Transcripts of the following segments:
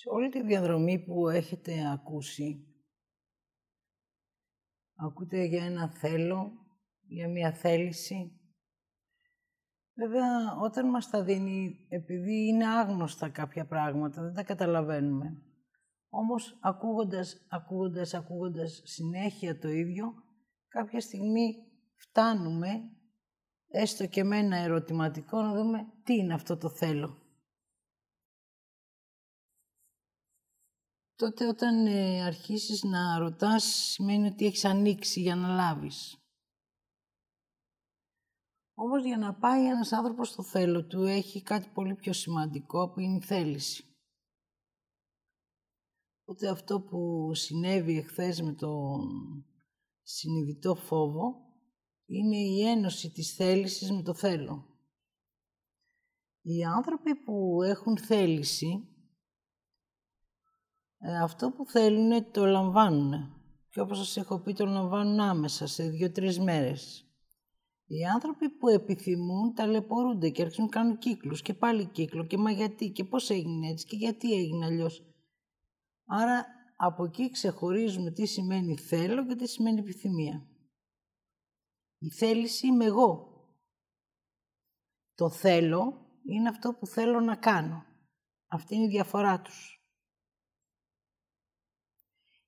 Σε όλη τη διαδρομή που έχετε ακούσει, ακούτε για ένα θέλω, για μια θέληση. Βέβαια, όταν μας τα δίνει, επειδή είναι άγνωστα κάποια πράγματα, δεν τα καταλαβαίνουμε. Όμως, ακούγοντας, ακούγοντας, ακούγοντας συνέχεια το ίδιο, κάποια στιγμή φτάνουμε, έστω και με ένα ερωτηματικό, να δούμε τι είναι αυτό το θέλω. Τότε όταν ε, αρχίσεις να ρωτάς σημαίνει ότι έχεις ανοίξει για να λάβεις. Όμως για να πάει ένας άνθρωπος στο θέλω του έχει κάτι πολύ πιο σημαντικό που είναι η θέληση. Οπότε αυτό που συνέβη εχθές με τον συνειδητό φόβο είναι η ένωση της θέλησης με το θέλω. Οι άνθρωποι που έχουν θέληση ε, αυτό που θέλουν το λαμβάνουν. Και όπως σας έχω πει, το λαμβάνουν άμεσα, σε δύο-τρεις μέρες. Οι άνθρωποι που επιθυμούν ταλαιπωρούνται και αρχίζουν να κάνουν κύκλους και πάλι κύκλο και μα γιατί και πώς έγινε έτσι και γιατί έγινε αλλιώς. Άρα από εκεί ξεχωρίζουμε τι σημαίνει θέλω και τι σημαίνει επιθυμία. Η θέληση είμαι εγώ. Το θέλω είναι αυτό που θέλω να κάνω. Αυτή είναι η διαφορά τους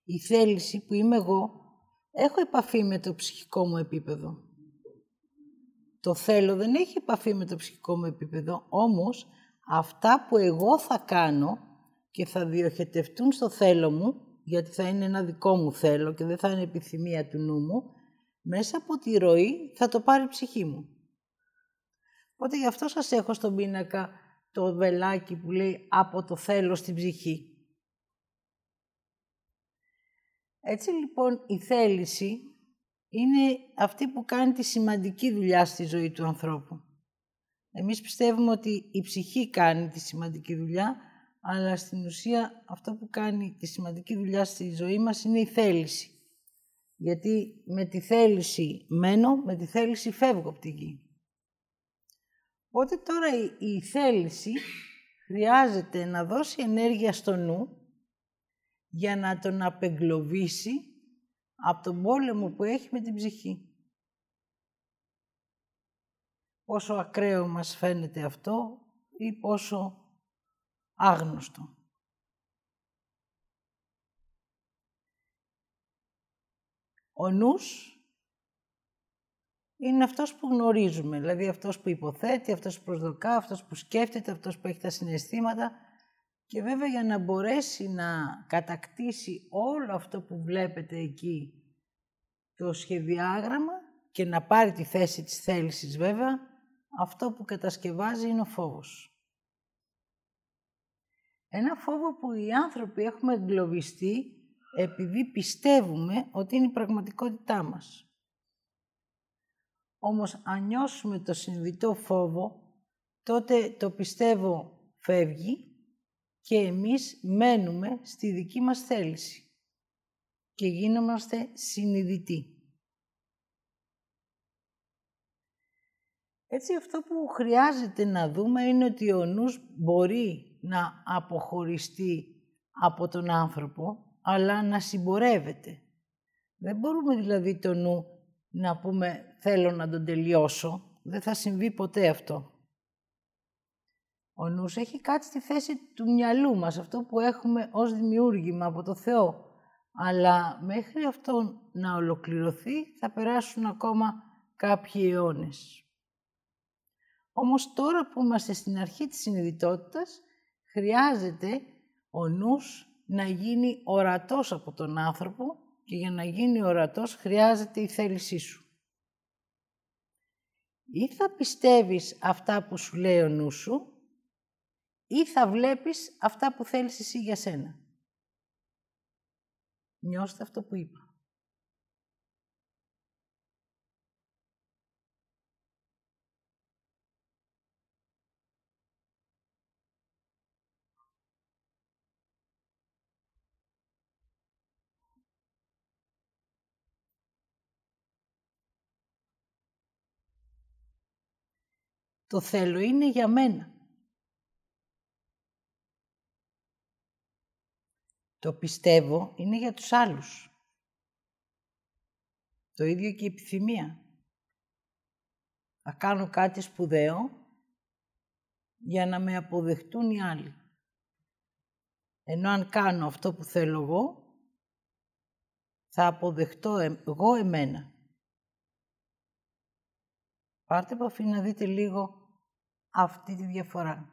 η θέληση που είμαι εγώ, έχω επαφή με το ψυχικό μου επίπεδο. Το θέλω δεν έχει επαφή με το ψυχικό μου επίπεδο, όμως αυτά που εγώ θα κάνω και θα διοχετευτούν στο θέλω μου, γιατί θα είναι ένα δικό μου θέλω και δεν θα είναι επιθυμία του νου μου, μέσα από τη ροή θα το πάρει η ψυχή μου. Οπότε γι' αυτό σας έχω στον πίνακα το βελάκι που λέει «Από το θέλω στην ψυχή». Έτσι λοιπόν η θέληση είναι αυτή που κάνει τη σημαντική δουλειά στη ζωή του ανθρώπου. Εμείς πιστεύουμε ότι η ψυχή κάνει τη σημαντική δουλειά, αλλά στην ουσία αυτό που κάνει τη σημαντική δουλειά στη ζωή μας είναι η θέληση. Γιατί με τη θέληση μένω, με τη θέληση φεύγω από τη γη. Οπότε τώρα η, η θέληση χρειάζεται να δώσει ενέργεια στο νου, για να τον απεγκλωβίσει από τον πόλεμο που έχει με την ψυχή. Πόσο ακραίο μας φαίνεται αυτό ή πόσο άγνωστο. Ο νους είναι αυτός που γνωρίζουμε, δηλαδή αυτός που υποθέτει, αυτός που προσδοκά, αυτός που σκέφτεται, αυτός που έχει τα συναισθήματα, και βέβαια για να μπορέσει να κατακτήσει όλο αυτό που βλέπετε εκεί το σχεδιάγραμμα και να πάρει τη θέση της θέλησης βέβαια, αυτό που κατασκευάζει είναι ο φόβος. Ένα φόβο που οι άνθρωποι έχουμε εγκλωβιστεί επειδή πιστεύουμε ότι είναι η πραγματικότητά μας. Όμως αν νιώσουμε το συνειδητό φόβο, τότε το πιστεύω φεύγει και εμείς μένουμε στη δική μας θέληση και γίνομαστε συνειδητοί. Έτσι αυτό που χρειάζεται να δούμε είναι ότι ο νους μπορεί να αποχωριστεί από τον άνθρωπο, αλλά να συμπορεύεται. Δεν μπορούμε δηλαδή το νου να πούμε θέλω να τον τελειώσω. Δεν θα συμβεί ποτέ αυτό. Ο νους έχει κάτι στη θέση του μυαλού μας, αυτό που έχουμε ως δημιούργημα από το Θεό. Αλλά μέχρι αυτό να ολοκληρωθεί θα περάσουν ακόμα κάποιοι αιώνες. Όμως τώρα που είμαστε στην αρχή της συνειδητότητας, χρειάζεται ο νους να γίνει ορατός από τον άνθρωπο και για να γίνει ορατός χρειάζεται η θέλησή σου. Ή θα πιστεύεις αυτά που σου λέει ο νους σου ή θα βλέπεις αυτά που θέλεις εσύ για σένα. Νιώστε αυτό που είπα. Το θέλω είναι για μένα. Το πιστεύω είναι για τους άλλους. Το ίδιο και η επιθυμία. Θα κάνω κάτι σπουδαίο για να με αποδεχτούν οι άλλοι. Ενώ αν κάνω αυτό που θέλω εγώ, θα αποδεχτώ εγώ εμένα. Πάρτε επαφή να δείτε λίγο αυτή τη διαφορά.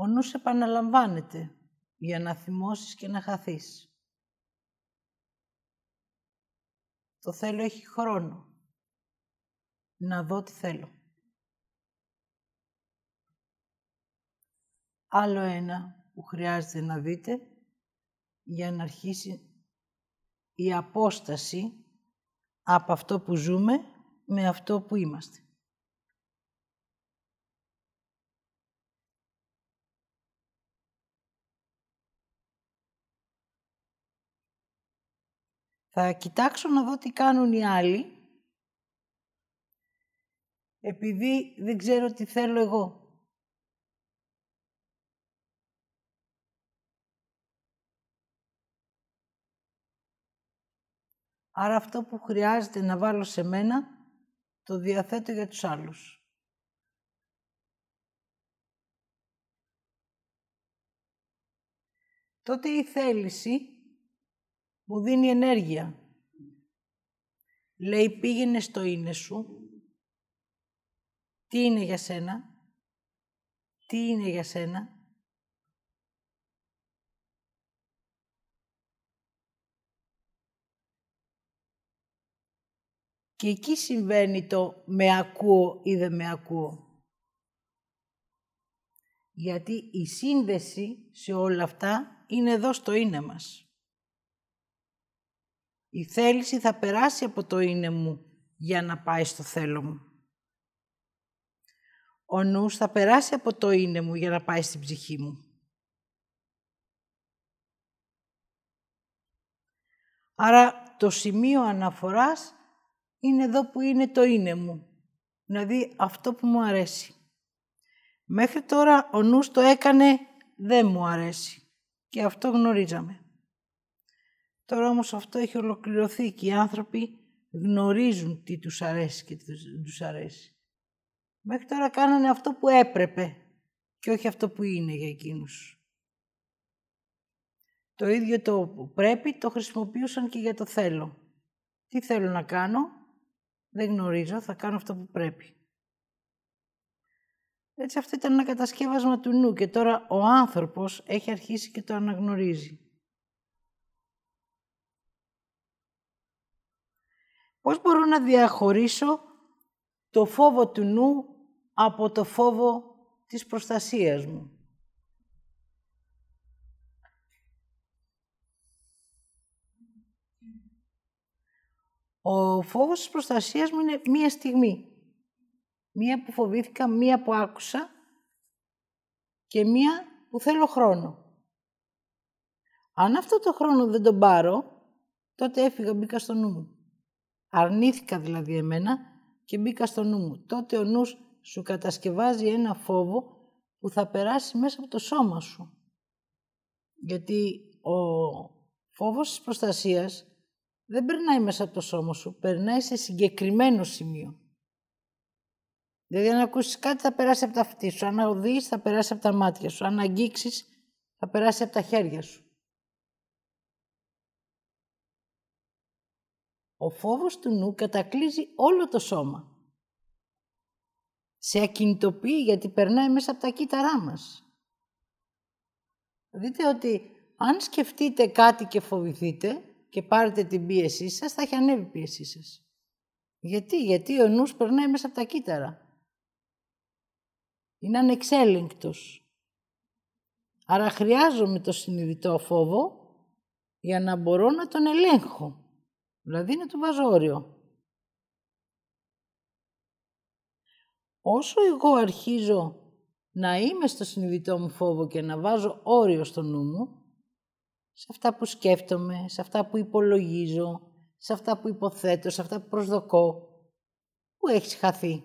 Ο νους επαναλαμβάνεται για να θυμώσεις και να χαθείς. Το θέλω έχει χρόνο. Να δω τι θέλω. Άλλο ένα που χρειάζεται να δείτε για να αρχίσει η απόσταση από αυτό που ζούμε με αυτό που είμαστε. Θα κοιτάξω να δω τι κάνουν οι άλλοι, επειδή δεν ξέρω τι θέλω εγώ. Άρα αυτό που χρειάζεται να βάλω σε μένα, το διαθέτω για τους άλλους. Τότε η θέληση μου δίνει ενέργεια. Λέει πήγαινε στο είναι σου. Τι είναι για σένα; Τι είναι για σένα; Και εκεί συμβαίνει το με ακούω ή δεν με ακούω. Γιατί η σύνδεση σε όλα αυτά είναι εδώ στο είναι μας. Η θέληση θα περάσει από το είναι μου για να πάει στο θέλω μου. Ο νους θα περάσει από το είναι μου για να πάει στην ψυχή μου. Άρα το σημείο αναφοράς είναι εδώ που είναι το είναι μου. Δηλαδή αυτό που μου αρέσει. Μέχρι τώρα ο νους το έκανε δεν μου αρέσει. Και αυτό γνωρίζαμε. Τώρα όμως αυτό έχει ολοκληρωθεί και οι άνθρωποι γνωρίζουν τι τους αρέσει και τι τους αρέσει. Μέχρι τώρα κάνανε αυτό που έπρεπε και όχι αυτό που είναι για εκείνους. Το ίδιο το που πρέπει το χρησιμοποιούσαν και για το θέλω. Τι θέλω να κάνω, δεν γνωρίζω, θα κάνω αυτό που πρέπει. Έτσι αυτό ήταν ένα κατασκεύασμα του νου και τώρα ο άνθρωπος έχει αρχίσει και το αναγνωρίζει. Πώς μπορώ να διαχωρίσω το φόβο του νου από το φόβο της προστασίας μου; Ο φόβος της προστασίας μου είναι μία στιγμή. Μία που φοβήθηκα, μία που άκουσα και μία που θέλω χρόνο. Αν αυτό το χρόνο δεν τον πάρω, τότε έφυγα, μπήκα στο νου μου. Αρνήθηκα δηλαδή εμένα και μπήκα στο νου μου. Τότε ο νους σου κατασκευάζει ένα φόβο που θα περάσει μέσα από το σώμα σου. Γιατί ο φόβος της προστασίας δεν περνάει μέσα από το σώμα σου, περνάει σε συγκεκριμένο σημείο. Δηλαδή αν ακούσεις κάτι θα περάσει από τα αυτή σου, αν οδείς θα περάσει από τα μάτια σου, αν αγγίξεις θα περάσει από τα χέρια σου. Ο φόβος του νου κατακλείζει όλο το σώμα. Σε ακινητοποιεί γιατί περνάει μέσα από τα κύτταρά μας. Δείτε ότι αν σκεφτείτε κάτι και φοβηθείτε και πάρετε την πίεσή σας, θα έχει ανέβει η πίεσή σας. Γιατί, γιατί ο νους περνάει μέσα από τα κύτταρα. Είναι ανεξέλεγκτος. Άρα χρειάζομαι το συνειδητό φόβο για να μπορώ να τον ελέγχω. Δηλαδή να του βάζω όριο. Όσο εγώ αρχίζω να είμαι στο συνειδητό μου φόβο και να βάζω όριο στο νου μου, σε αυτά που σκέφτομαι, σε αυτά που υπολογίζω, σε αυτά που υποθέτω, σε αυτά που προσδοκώ, που έχεις χαθεί.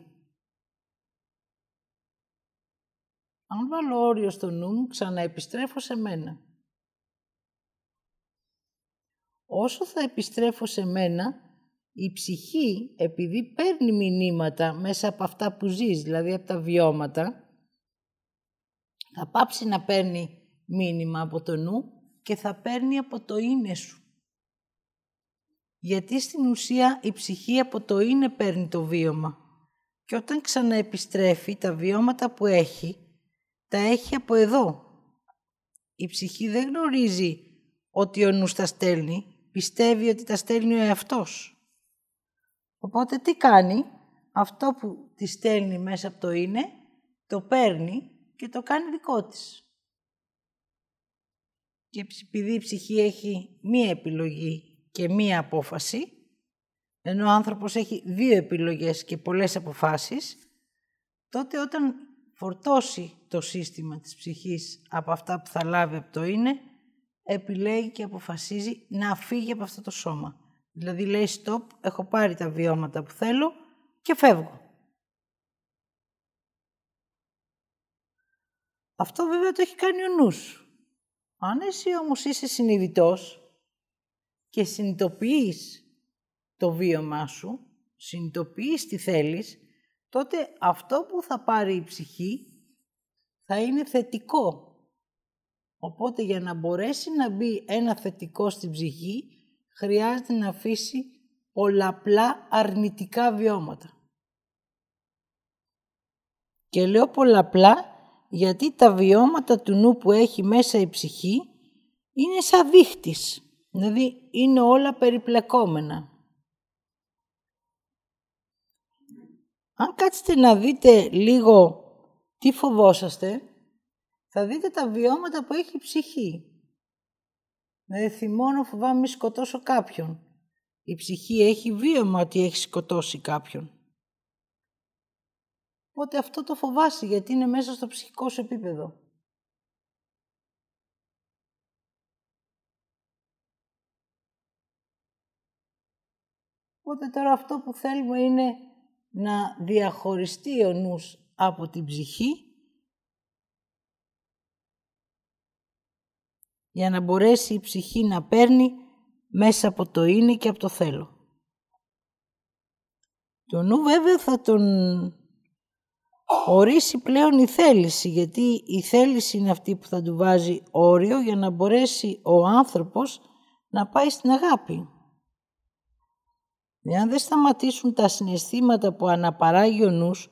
Αν βάλω όριο στο νου μου, ξαναεπιστρέφω σε μένα. Όσο θα επιστρέφω σε μένα, η ψυχή, επειδή παίρνει μηνύματα μέσα από αυτά που ζεις, δηλαδή από τα βιώματα, θα πάψει να παίρνει μήνυμα από το νου και θα παίρνει από το είναι σου. Γιατί στην ουσία η ψυχή από το είναι παίρνει το βίωμα. Και όταν ξαναεπιστρέφει τα βιώματα που έχει, τα έχει από εδώ. Η ψυχή δεν γνωρίζει ότι ο νους τα στέλνει, πιστεύει ότι τα στέλνει ο εαυτός. Οπότε τι κάνει, αυτό που τη στέλνει μέσα από το είναι, το παίρνει και το κάνει δικό της. Και επειδή η ψυχή έχει μία επιλογή και μία απόφαση, ενώ ο άνθρωπος έχει δύο επιλογές και πολλές αποφάσεις, τότε όταν φορτώσει το σύστημα της ψυχής από αυτά που θα λάβει από το είναι, επιλέγει και αποφασίζει να φύγει από αυτό το σώμα. Δηλαδή λέει stop, έχω πάρει τα βιώματα που θέλω και φεύγω. Αυτό βέβαια το έχει κάνει ο νους. Αν εσύ όμως είσαι συνειδητός και συνειδητοποιείς το βίωμά σου, συνειδητοποιείς τι θέλεις, τότε αυτό που θα πάρει η ψυχή θα είναι θετικό. Οπότε για να μπορέσει να μπει ένα θετικό στην ψυχή, χρειάζεται να αφήσει πολλαπλά αρνητικά βιώματα. Και λέω πολλαπλά γιατί τα βιώματα του νου που έχει μέσα η ψυχή είναι σαν δείχτης, δηλαδή είναι όλα περιπλεκόμενα. Αν κάτσετε να δείτε λίγο τι φοβόσαστε, θα δείτε τα βιώματα που έχει η ψυχή. Δηλαδή θυμώνω φοβάμαι μη σκοτώσω κάποιον. Η ψυχή έχει βίωμα ότι έχει σκοτώσει κάποιον. Οπότε αυτό το φοβάσαι γιατί είναι μέσα στο ψυχικό σου επίπεδο. Οπότε τώρα αυτό που θέλουμε είναι να διαχωριστεί ο νους από την ψυχή για να μπορέσει η ψυχή να παίρνει μέσα από το είναι και από το θέλω. Το νου βέβαια θα τον ορίσει πλέον η θέληση, γιατί η θέληση είναι αυτή που θα του βάζει όριο για να μπορέσει ο άνθρωπος να πάει στην αγάπη. Εάν δεν σταματήσουν τα συναισθήματα που αναπαράγει ο νους,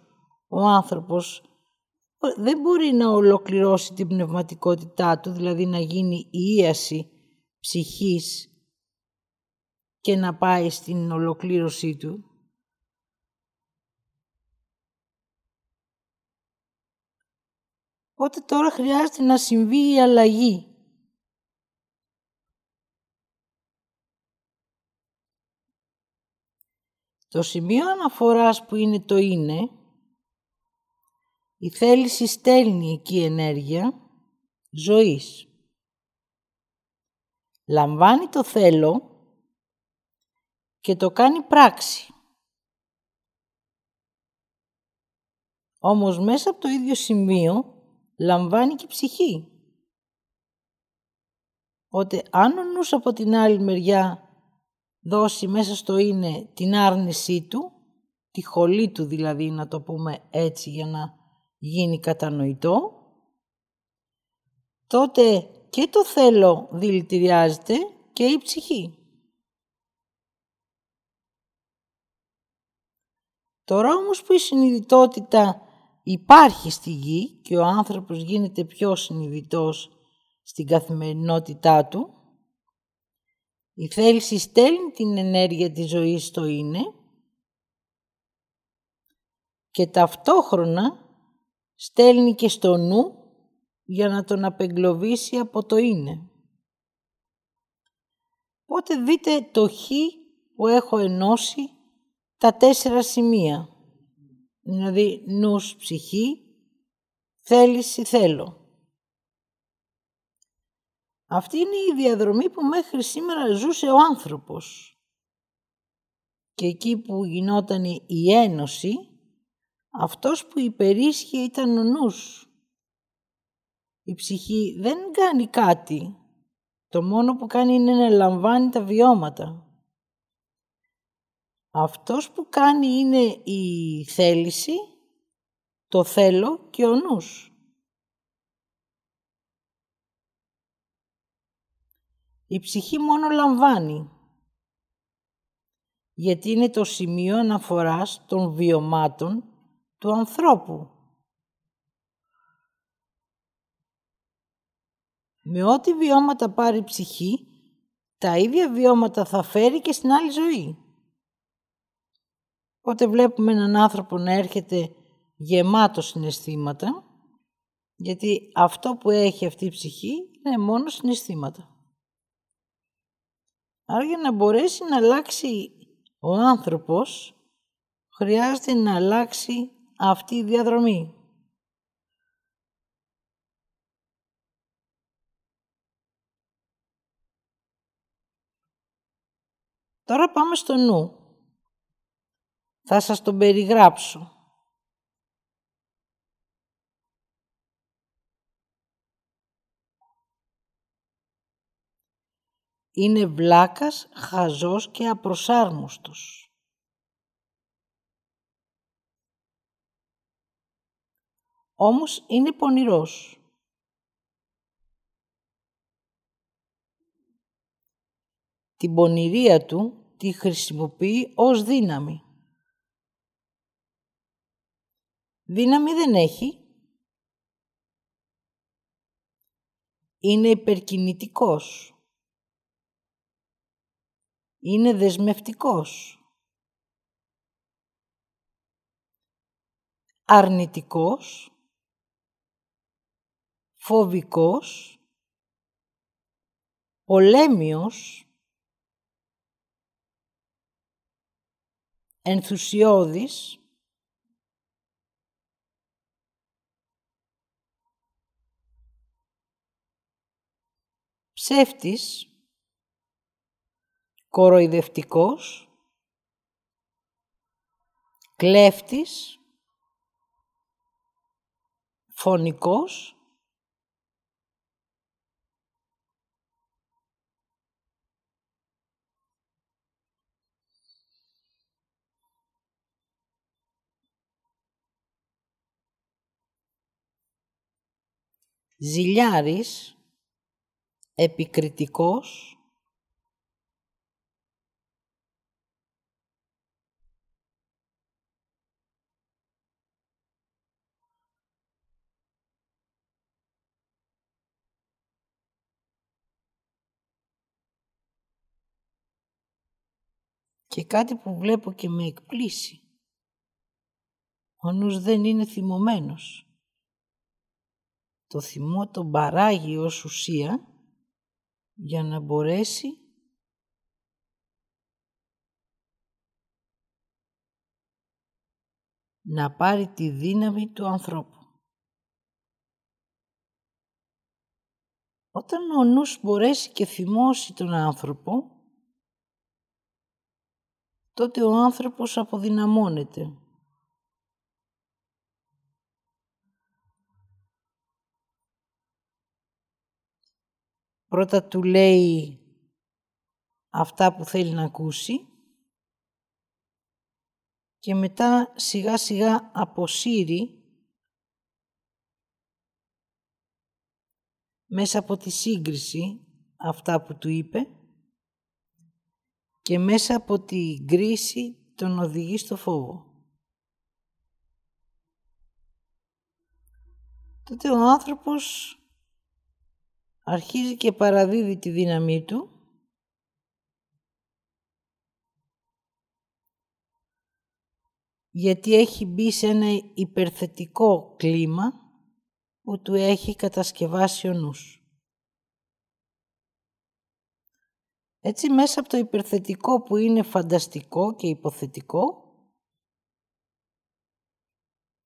ο άνθρωπος δεν μπορεί να ολοκληρώσει την πνευματικότητά του, δηλαδή να γίνει η ίαση ψυχής και να πάει στην ολοκλήρωσή του. Οπότε τώρα χρειάζεται να συμβεί η αλλαγή. Το σημείο αναφοράς που είναι το είναι, η θέληση στέλνει εκεί ενέργεια ζωής. Λαμβάνει το θέλω και το κάνει πράξη. Όμως μέσα από το ίδιο σημείο λαμβάνει και ψυχή. Ότι αν ο νους από την άλλη μεριά δώσει μέσα στο είναι την άρνησή του, τη χολή του δηλαδή να το πούμε έτσι για να γίνει κατανοητό, τότε και το θέλω δηλητηριάζεται και η ψυχή. Τώρα όμως που η συνειδητότητα υπάρχει στη γη και ο άνθρωπος γίνεται πιο συνειδητός στην καθημερινότητά του, η θέληση στέλνει την ενέργεια της ζωής στο είναι και ταυτόχρονα στέλνει και στο νου για να τον απεγκλωβίσει από το είναι. Οπότε δείτε το χ που έχω ενώσει τα τέσσερα σημεία; Δηλαδή νους ψυχή, θέληση θέλω. Αυτή είναι η διαδρομή που μέχρι σήμερα ζούσε ο άνθρωπος. Και εκεί που γινόταν η ένωση, αυτός που υπερίσχυε ήταν ο νους. Η ψυχή δεν κάνει κάτι. Το μόνο που κάνει είναι να λαμβάνει τα βιώματα. Αυτός που κάνει είναι η θέληση, το θέλω και ο νους. Η ψυχή μόνο λαμβάνει, γιατί είναι το σημείο αναφοράς των βιωμάτων του ανθρώπου. Με ό,τι βιώματα πάρει η ψυχή, τα ίδια βιώματα θα φέρει και στην άλλη ζωή. Οπότε βλέπουμε έναν άνθρωπο να έρχεται γεμάτο συναισθήματα, γιατί αυτό που έχει αυτή η ψυχή είναι μόνο συναισθήματα. Άρα για να μπορέσει να αλλάξει ο άνθρωπος, χρειάζεται να αλλάξει αυτή η διαδρομή. Τώρα πάμε στο νου. Θα σας τον περιγράψω. είναι βλάκας, χαζός και απροσάρμοστος. Όμως είναι πονηρός. Την πονηρία του τη χρησιμοποιεί ως δύναμη. Δύναμη δεν έχει. Είναι υπερκινητικός είναι δεσμευτικός. Αρνητικός, φοβικός, πολέμιος, ενθουσιώδης, ψεύτης, κοροϊδευτικός, κλέφτης, φωνικός, ζηλιάρης, επικριτικός, Και κάτι που βλέπω και με εκπλήσει. Ο νους δεν είναι θυμωμένος. Το θυμό τον παράγει ως ουσία για να μπορέσει να πάρει τη δύναμη του ανθρώπου. Όταν ο νους μπορέσει και θυμώσει τον άνθρωπο, τότε ο άνθρωπος αποδυναμώνεται. Πρώτα του λέει αυτά που θέλει να ακούσει και μετά σιγά σιγά αποσύρει μέσα από τη σύγκριση αυτά που του είπε και μέσα από την κρίση τον οδηγεί στο φόβο. Τότε ο άνθρωπος αρχίζει και παραδίδει τη δύναμή του γιατί έχει μπει σε ένα υπερθετικό κλίμα που του έχει κατασκευάσει ο νους. Έτσι μέσα από το υπερθετικό που είναι φανταστικό και υποθετικό,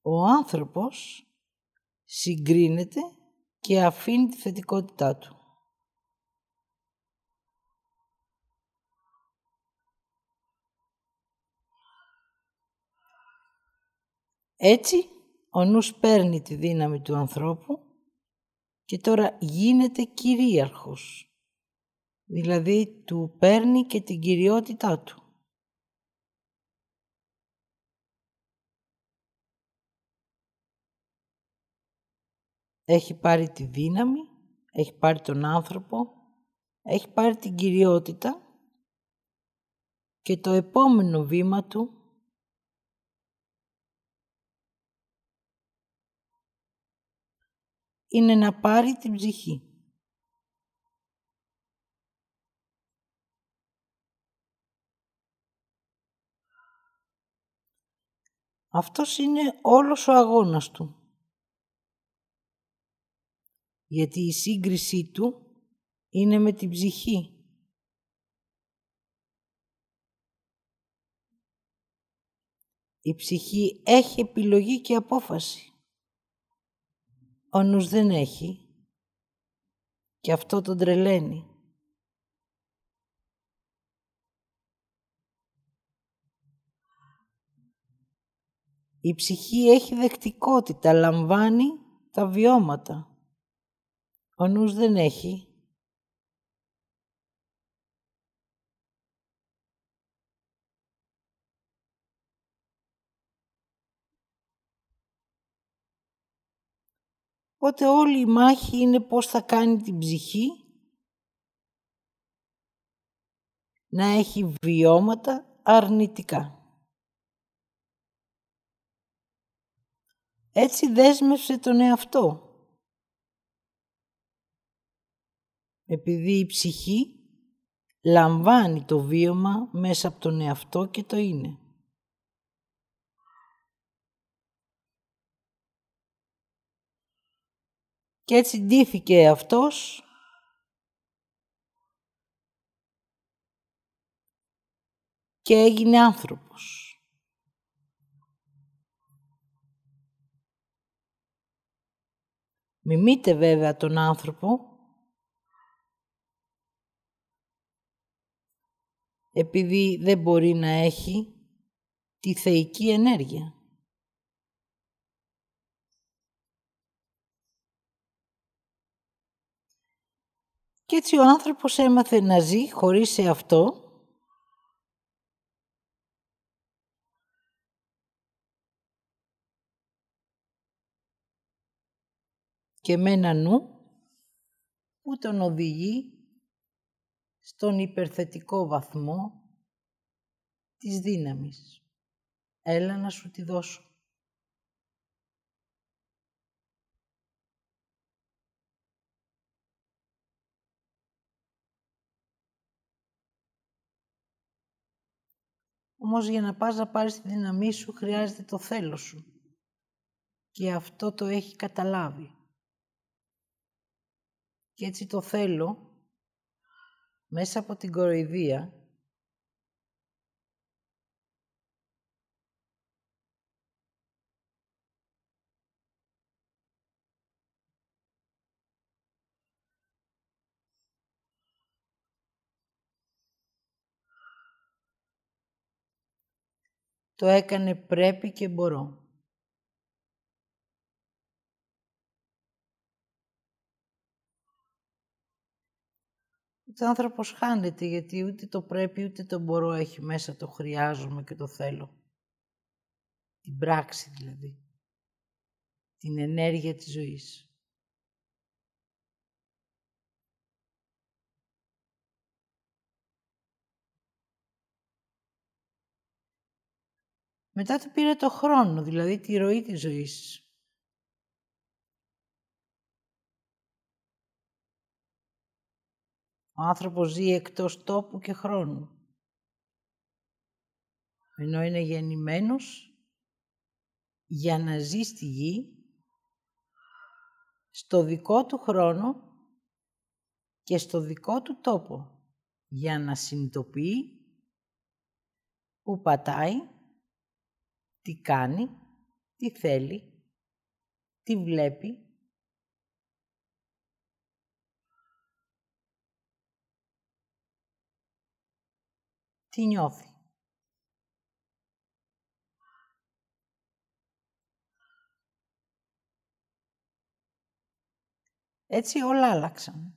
ο άνθρωπος συγκρίνεται και αφήνει τη θετικότητά του. Έτσι, ο νους παίρνει τη δύναμη του ανθρώπου και τώρα γίνεται κυρίαρχος. Δηλαδή, του παίρνει και την κυριότητά του. Έχει πάρει τη δύναμη, έχει πάρει τον άνθρωπο, έχει πάρει την κυριότητα και το επόμενο βήμα του είναι να πάρει την ψυχή. Αυτός είναι όλος ο αγώνας του. Γιατί η σύγκρισή του είναι με την ψυχή. Η ψυχή έχει επιλογή και απόφαση. Ο νους δεν έχει και αυτό τον τρελαίνει. Η ψυχή έχει δεκτικότητα, λαμβάνει τα βιώματα. Ο νους δεν έχει. Οπότε όλη η μάχη είναι πώς θα κάνει την ψυχή να έχει βιώματα αρνητικά. Έτσι δέσμευσε τον εαυτό. Επειδή η ψυχή λαμβάνει το βίωμα μέσα από τον εαυτό και το είναι. Και έτσι ντύθηκε αυτός και έγινε άνθρωπος. Μιμείτε βέβαια τον άνθρωπο επειδή δεν μπορεί να έχει τη θεϊκή ενέργεια. Και έτσι ο άνθρωπος έμαθε να ζει χωρίς αυτό και με ένα νου που τον οδηγεί στον υπερθετικό βαθμό της δύναμης. Έλα να σου τη δώσω. Όμως για να πας να πάρεις τη δύναμή σου χρειάζεται το θέλω σου. Και αυτό το έχει καταλάβει. Και έτσι το θέλω μέσα από την κοροϊδία το έκανε πρέπει και μπορώ. Ο άνθρωπος χάνεται γιατί ούτε το πρέπει ούτε το μπορώ έχει μέσα το χρειάζομαι και το θέλω. Την πράξη δηλαδή. Την ενέργεια της ζωής. Μετά του πήρε το χρόνο, δηλαδή τη ροή της ζωής. Ο άνθρωπος ζει εκτός τόπου και χρόνου. Ενώ είναι γεννημένος για να ζει στη γη, στο δικό του χρόνο και στο δικό του τόπο. για να συνειδητοποιεί που πατάει, τι κάνει, τι θέλει, τι βλέπει, τι νιώθει; Έτσι όλα άλλαξαν.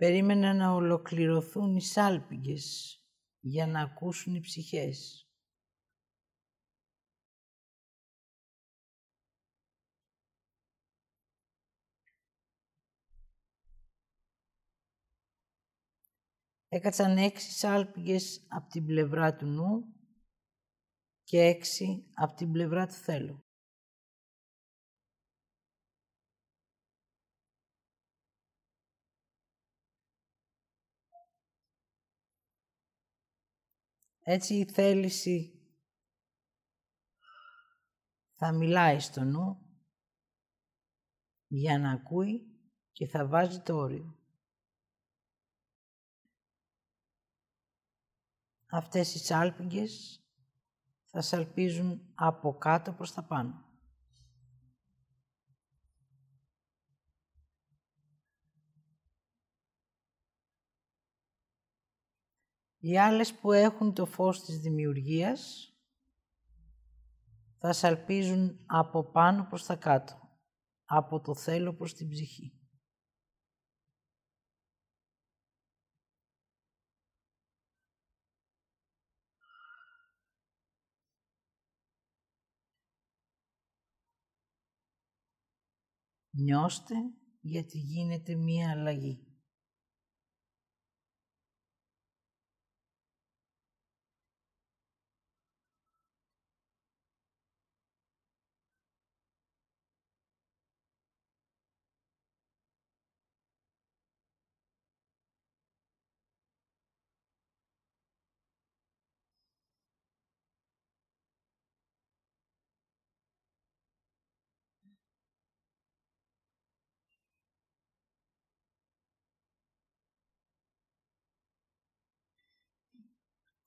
Περίμενα να ολοκληρωθούν οι σάλπιγγες για να ακούσουν οι ψυχές. Έκατσαν έξι σάλπιγγες από την πλευρά του νου και έξι από την πλευρά του θέλου. Έτσι η θέληση θα μιλάει στο νου για να ακούει και θα βάζει το όριο. Αυτές οι σάλπιγγες θα σαλπίζουν από κάτω προς τα πάνω. Οι άλλες που έχουν το φως της δημιουργίας θα σαλπίζουν από πάνω προς τα κάτω, από το θέλω προς την ψυχή. Νιώστε γιατί γίνεται μία αλλαγή.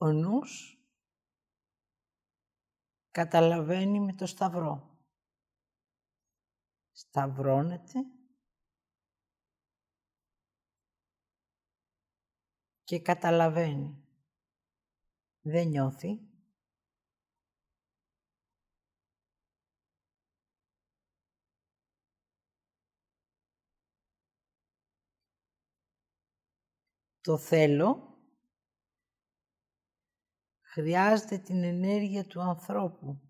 Ο νους καταλαβαίνει με το σταυρό. Σταυρώνεται και καταλαβαίνει. Δεν νιώθει. Το θέλω χρειάζεται την ενέργεια του ανθρώπου,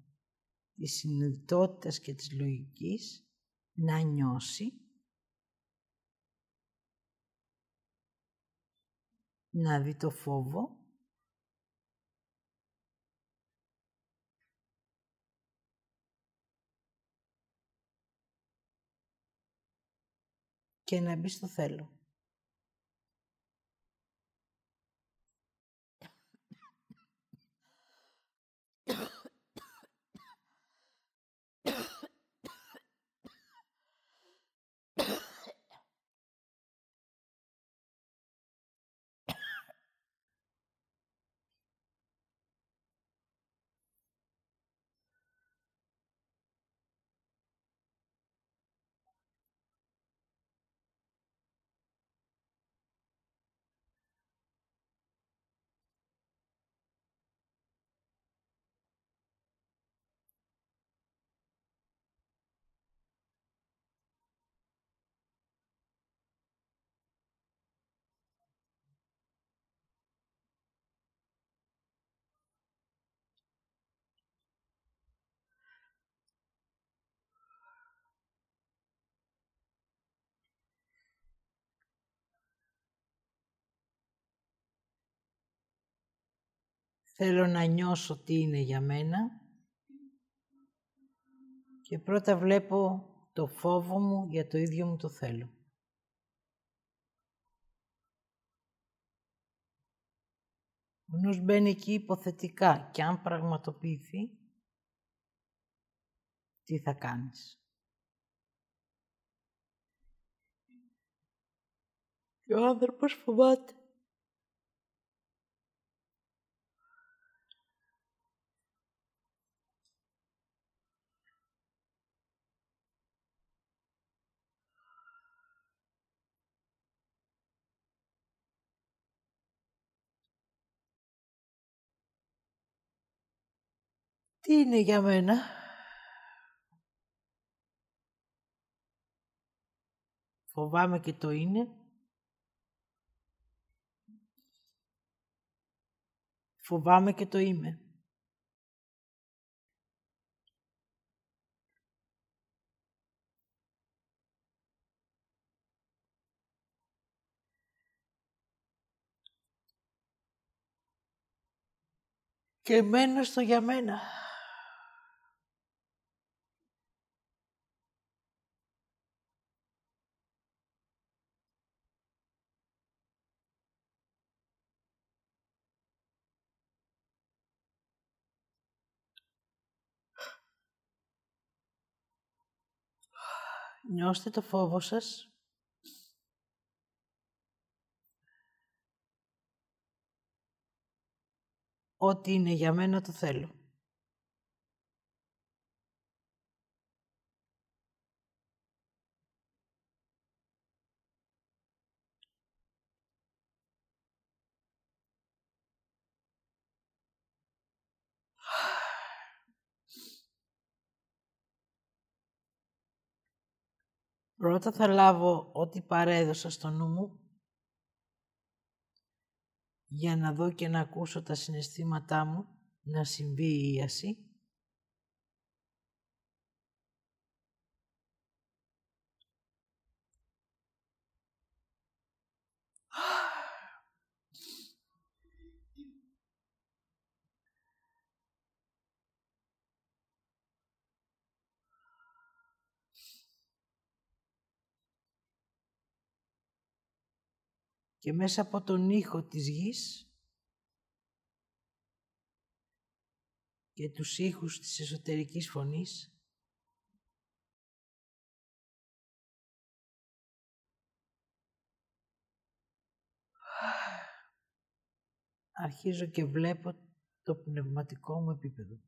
της συνειδητότητας και της λογικής, να νιώσει, να δει το φόβο, και να μπει στο θέλω. Θέλω να νιώσω τι είναι για μένα και πρώτα βλέπω το φόβο μου για το ίδιο μου το θέλω. Ο νους μπαίνει εκεί υποθετικά και αν πραγματοποιηθεί, τι θα κάνεις. Και ο άνθρωπος φοβάται. Είναι για μένα; Φοβάμαι και το είναι. Φοβάμαι και το είμαι. Και μένω στο για μένα. Νιώστε το φόβο σας. Ό,τι είναι για μένα το θέλω. Πρώτα θα λάβω ό,τι παρέδωσα στο νου μου για να δω και να ακούσω τα συναισθήματά μου να συμβεί η ίαση. Και μέσα από τον ήχο της γης και τους ήχους της εσωτερικής φωνής αρχίζω και βλέπω το πνευματικό μου επίπεδο.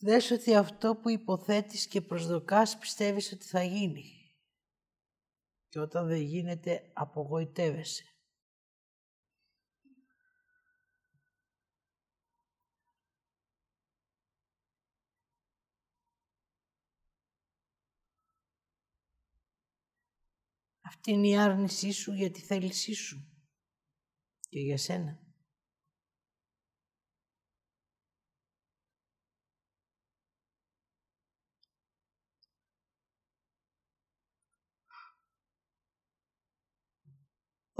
Δες ότι αυτό που υποθέτεις και προσδοκάς πιστεύεις ότι θα γίνει. Και όταν δεν γίνεται, απογοητεύεσαι. Αυτή είναι η άρνησή σου για τη θέλησή σου και για σένα.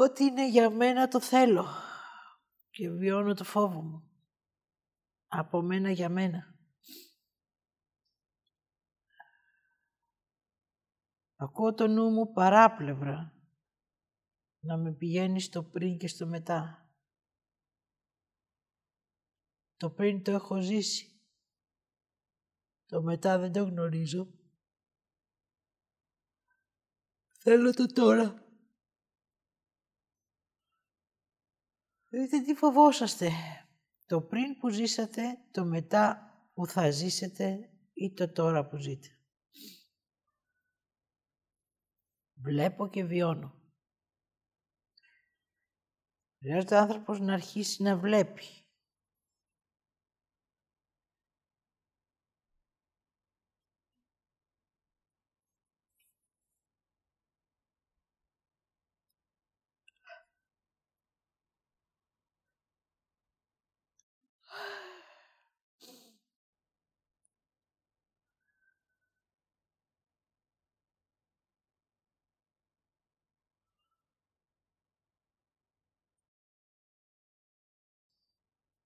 Ό,τι είναι για μένα το θέλω και βιώνω το φόβο μου. Από μένα για μένα. Ακούω το νου μου παράπλευρα να με πηγαίνει στο πριν και στο μετά. Το πριν το έχω ζήσει. Το μετά δεν το γνωρίζω. Θέλω το τώρα. Δείτε τι φοβόσαστε. Το πριν που ζήσατε, το μετά που θα ζήσετε ή το τώρα που ζείτε. Βλέπω και βιώνω. Χρειάζεται ο άνθρωπος να αρχίσει να βλέπει.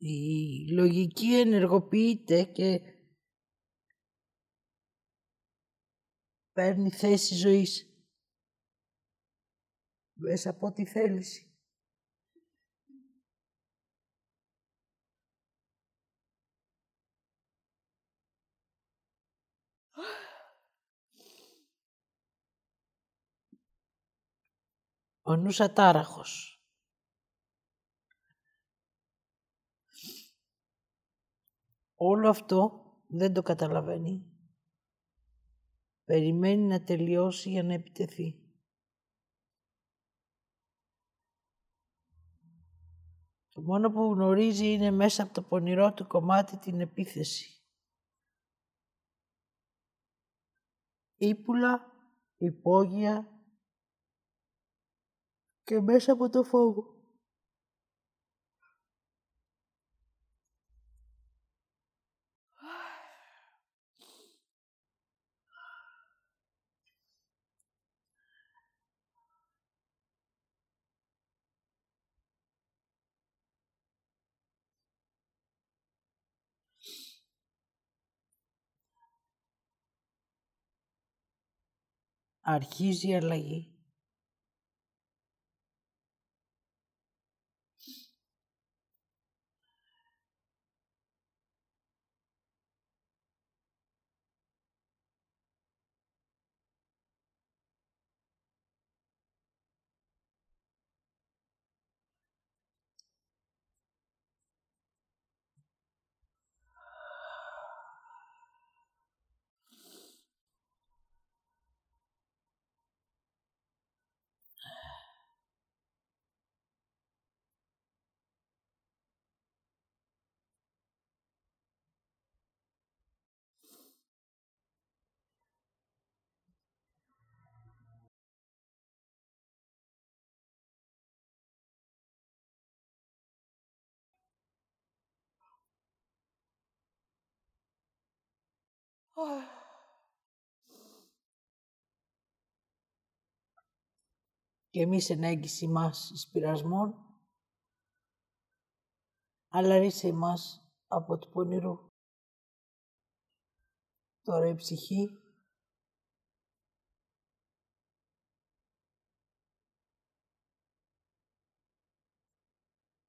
Η λογική ενεργοποιείται και παίρνει θέση ζωής μέσα από τη θέληση. Ο νους ατάραχος. Όλο αυτό δεν το καταλαβαίνει. Περιμένει να τελειώσει για να επιτεθεί. Το μόνο που γνωρίζει είναι μέσα από το πονηρό του κομμάτι την επίθεση. Ήπουλα, υπόγεια και μέσα από το φόβο. Αρχίζει η αλλαγή. Και εμείς εν έγκυση μας εις πειρασμών, αλλά ρίσε εμάς από του πονηρού. Τώρα η ψυχή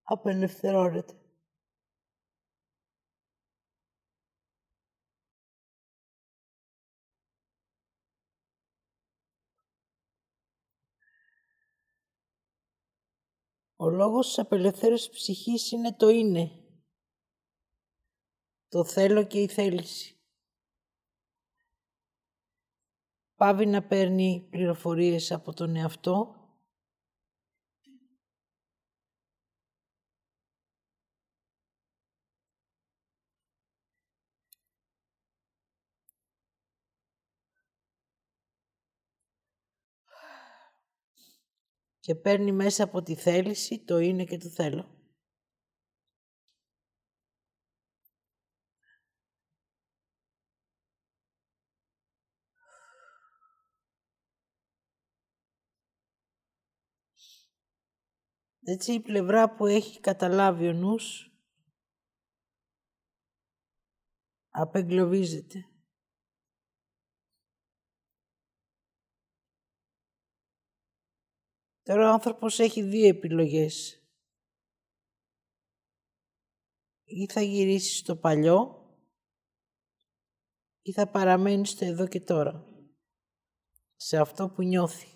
απελευθερώνεται. Ο λόγος της απελευθέρωσης ψυχής είναι το είναι. Το θέλω και η θέληση. Πάβει να παίρνει πληροφορίες από τον εαυτό και παίρνει μέσα από τη θέληση το είναι και το θέλω. Έτσι η πλευρά που έχει καταλάβει ο νους απεγκλωβίζεται. Τώρα ο άνθρωπος έχει δύο επιλογές. Ή θα γυρίσεις στο παλιό ή θα παραμένεις στο εδώ και τώρα. Σε αυτό που νιώθει.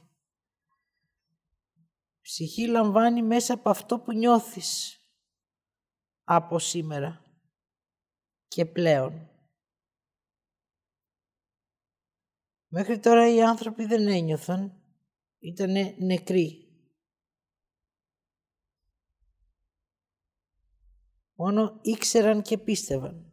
ψυχή λαμβάνει μέσα από αυτό που νιώθεις. Από σήμερα. Και πλέον. Μέχρι τώρα οι άνθρωποι δεν ένιωθαν ήταν νεκροί. Μόνο ήξεραν και πίστευαν.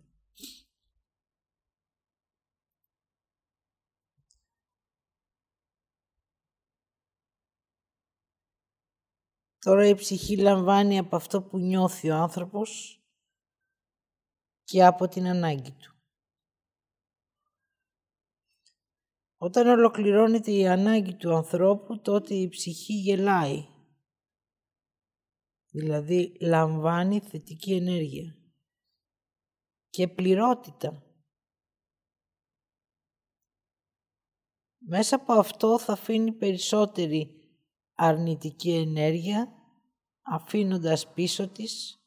Τώρα η ψυχή λαμβάνει από αυτό που νιώθει ο άνθρωπος και από την ανάγκη του. Όταν ολοκληρώνεται η ανάγκη του ανθρώπου, τότε η ψυχή γελάει. Δηλαδή λαμβάνει θετική ενέργεια και πληρότητα. Μέσα από αυτό θα αφήνει περισσότερη αρνητική ενέργεια, αφήνοντας πίσω της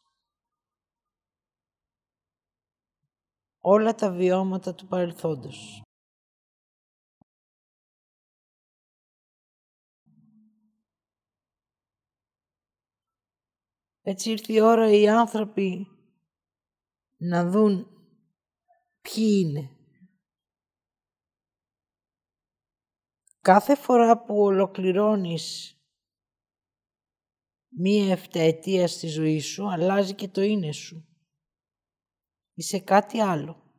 όλα τα βιώματα του παρελθόντος. Έτσι ήρθε η ώρα οι άνθρωποι να δουν ποιοι είναι. Κάθε φορά που ολοκληρώνεις μία εφταετία στη ζωή σου, αλλάζει και το είναι σου. Είσαι κάτι άλλο.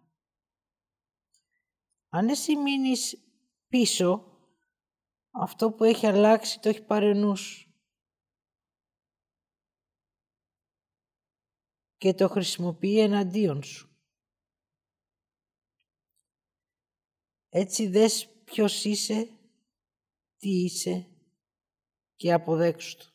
Αν εσύ μείνεις πίσω, αυτό που έχει αλλάξει το έχει πάρει και το χρησιμοποιεί εναντίον σου. Έτσι δες ποιος είσαι, τι είσαι και αποδέξου το.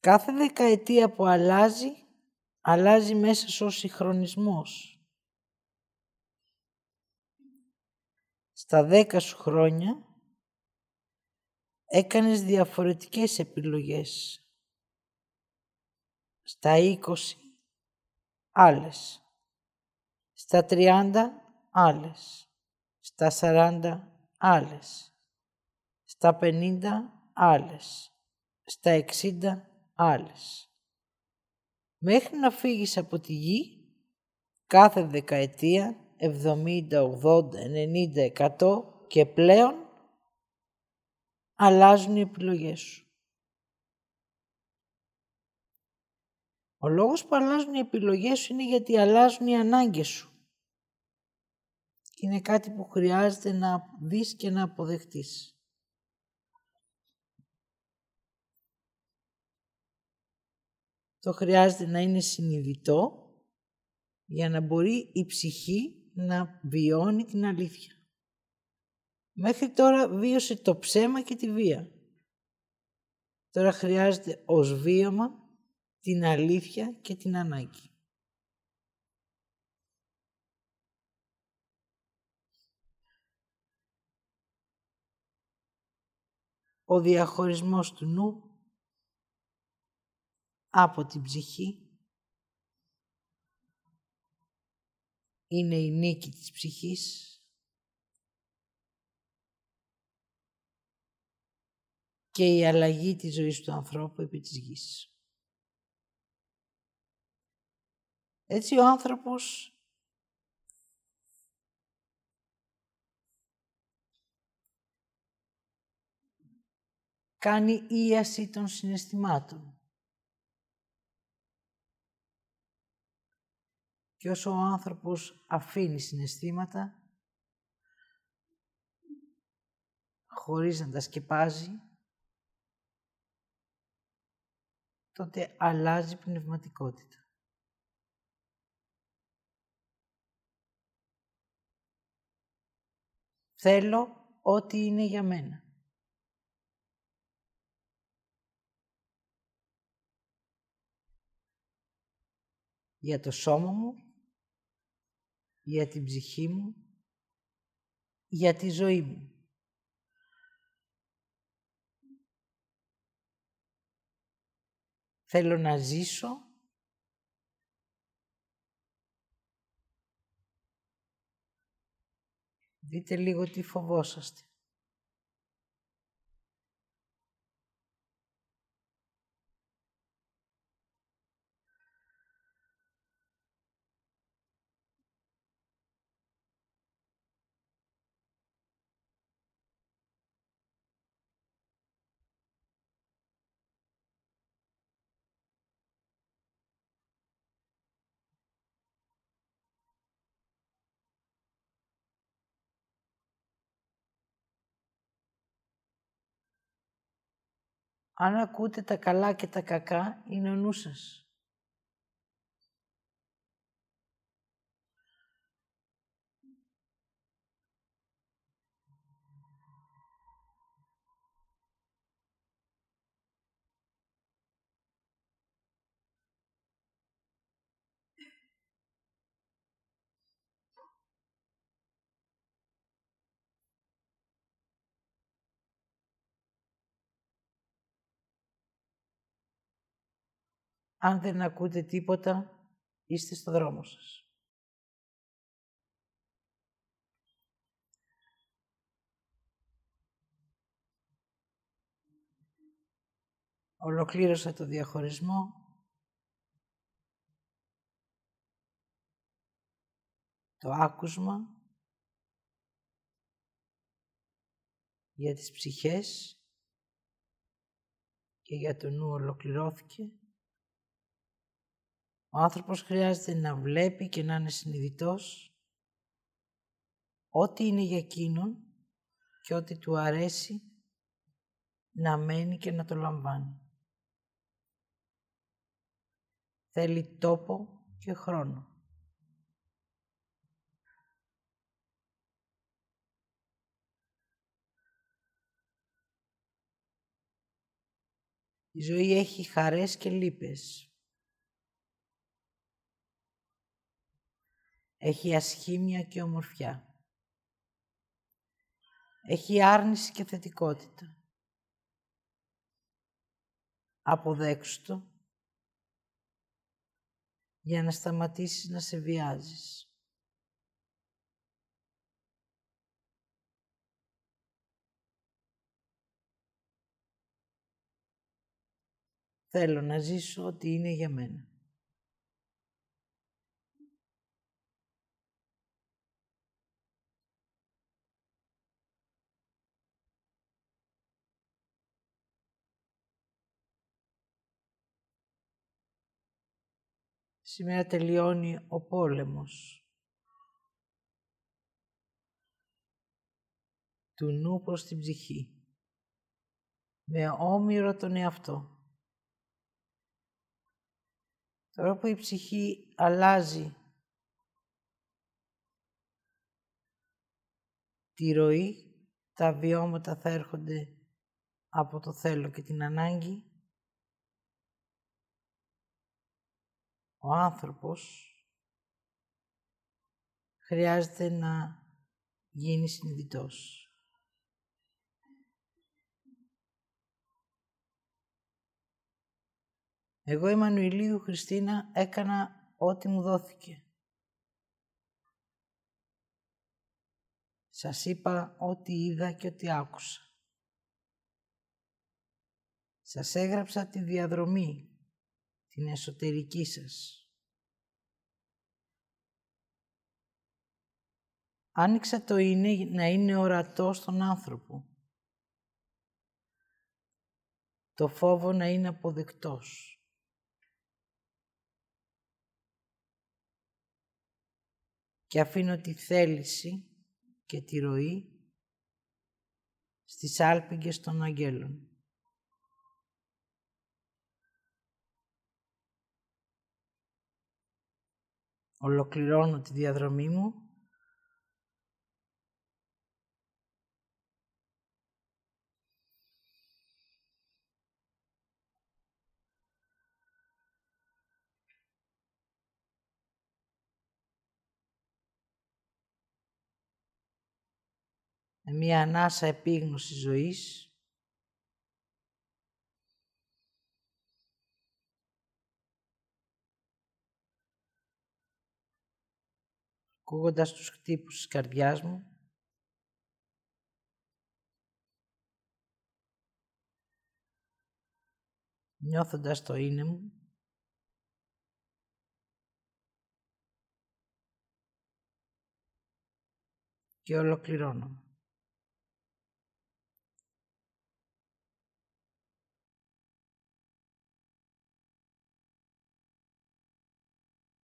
Κάθε δεκαετία που αλλάζει, αλλάζει μέσα ως συγχρονισμός. Στα δέκα σου χρόνια έκανες διαφορετικές επιλογές. Στα 20 άλλες. Στα 30 άλλες. Στα 40 άλλες. Στα 50 άλλες. Στα 60 άλλες. Μέχρι να φύγεις από τη γη, κάθε δεκαετία, 70, 80, 90, 100 και πλέον, αλλάζουν οι επιλογές σου. Ο λόγος που αλλάζουν οι επιλογές σου είναι γιατί αλλάζουν οι ανάγκες σου. Είναι κάτι που χρειάζεται να δεις και να αποδεχτείς. Το χρειάζεται να είναι συνειδητό για να μπορεί η ψυχή να βιώνει την αλήθεια. Μέχρι τώρα βίωσε το ψέμα και τη βία. Τώρα χρειάζεται ως βίωμα την αλήθεια και την ανάγκη. Ο διαχωρισμός του νου από την ψυχή είναι η νίκη της ψυχής και η αλλαγή της ζωής του ανθρώπου επί της γης. Έτσι ο άνθρωπος κάνει ίαση των συναισθημάτων. Και όσο ο άνθρωπος αφήνει συναισθήματα, χωρίς να τα σκεπάζει, τότε αλλάζει πνευματικότητα. Θέλω ό,τι είναι για μένα. Για το σώμα μου, για την ψυχή μου, για τη ζωή μου. Θέλω να ζήσω. Δείτε λίγο τι φοβόσαστε. Αν ακούτε τα καλά και τα κακά, είναι ο νους σας. Αν δεν ακούτε τίποτα, είστε στο δρόμο σας. Ολοκλήρωσα το διαχωρισμό. Το άκουσμα για τις ψυχές και για το νου ολοκληρώθηκε. Ο άνθρωπος χρειάζεται να βλέπει και να είναι συνειδητός ό,τι είναι για εκείνον και ό,τι του αρέσει να μένει και να το λαμβάνει. Θέλει τόπο και χρόνο. Η ζωή έχει χαρές και λύπες. Έχει ασχήμια και ομορφιά. Έχει άρνηση και θετικότητα. Αποδέξου το για να σταματήσεις να σε βιάζεις. Θέλω να ζήσω ό,τι είναι για μένα. Σήμερα τελειώνει ο πόλεμος. Του νου προς την ψυχή. Με όμοιρο τον εαυτό. Τώρα που η ψυχή αλλάζει τη ροή, τα βιώματα θα έρχονται από το θέλω και την ανάγκη ο άνθρωπος χρειάζεται να γίνει συνειδητός. Εγώ, Εμμανουηλίου Χριστίνα, έκανα ό,τι μου δόθηκε. Σας είπα ό,τι είδα και ό,τι άκουσα. Σας έγραψα τη διαδρομή την εσωτερική σας. Άνοιξα το είναι να είναι ορατό στον άνθρωπο. Το φόβο να είναι αποδεκτός. Και αφήνω τη θέληση και τη ροή στις άλπιγγες των αγγέλων. Ολοκληρώνω τη διαδρομή μου. Με μία ανάσα επίγνωσης ζωής ακούγοντας τους χτύπους της καρδιάς μου. Νιώθοντας το είναι μου. Και ολοκληρώνω.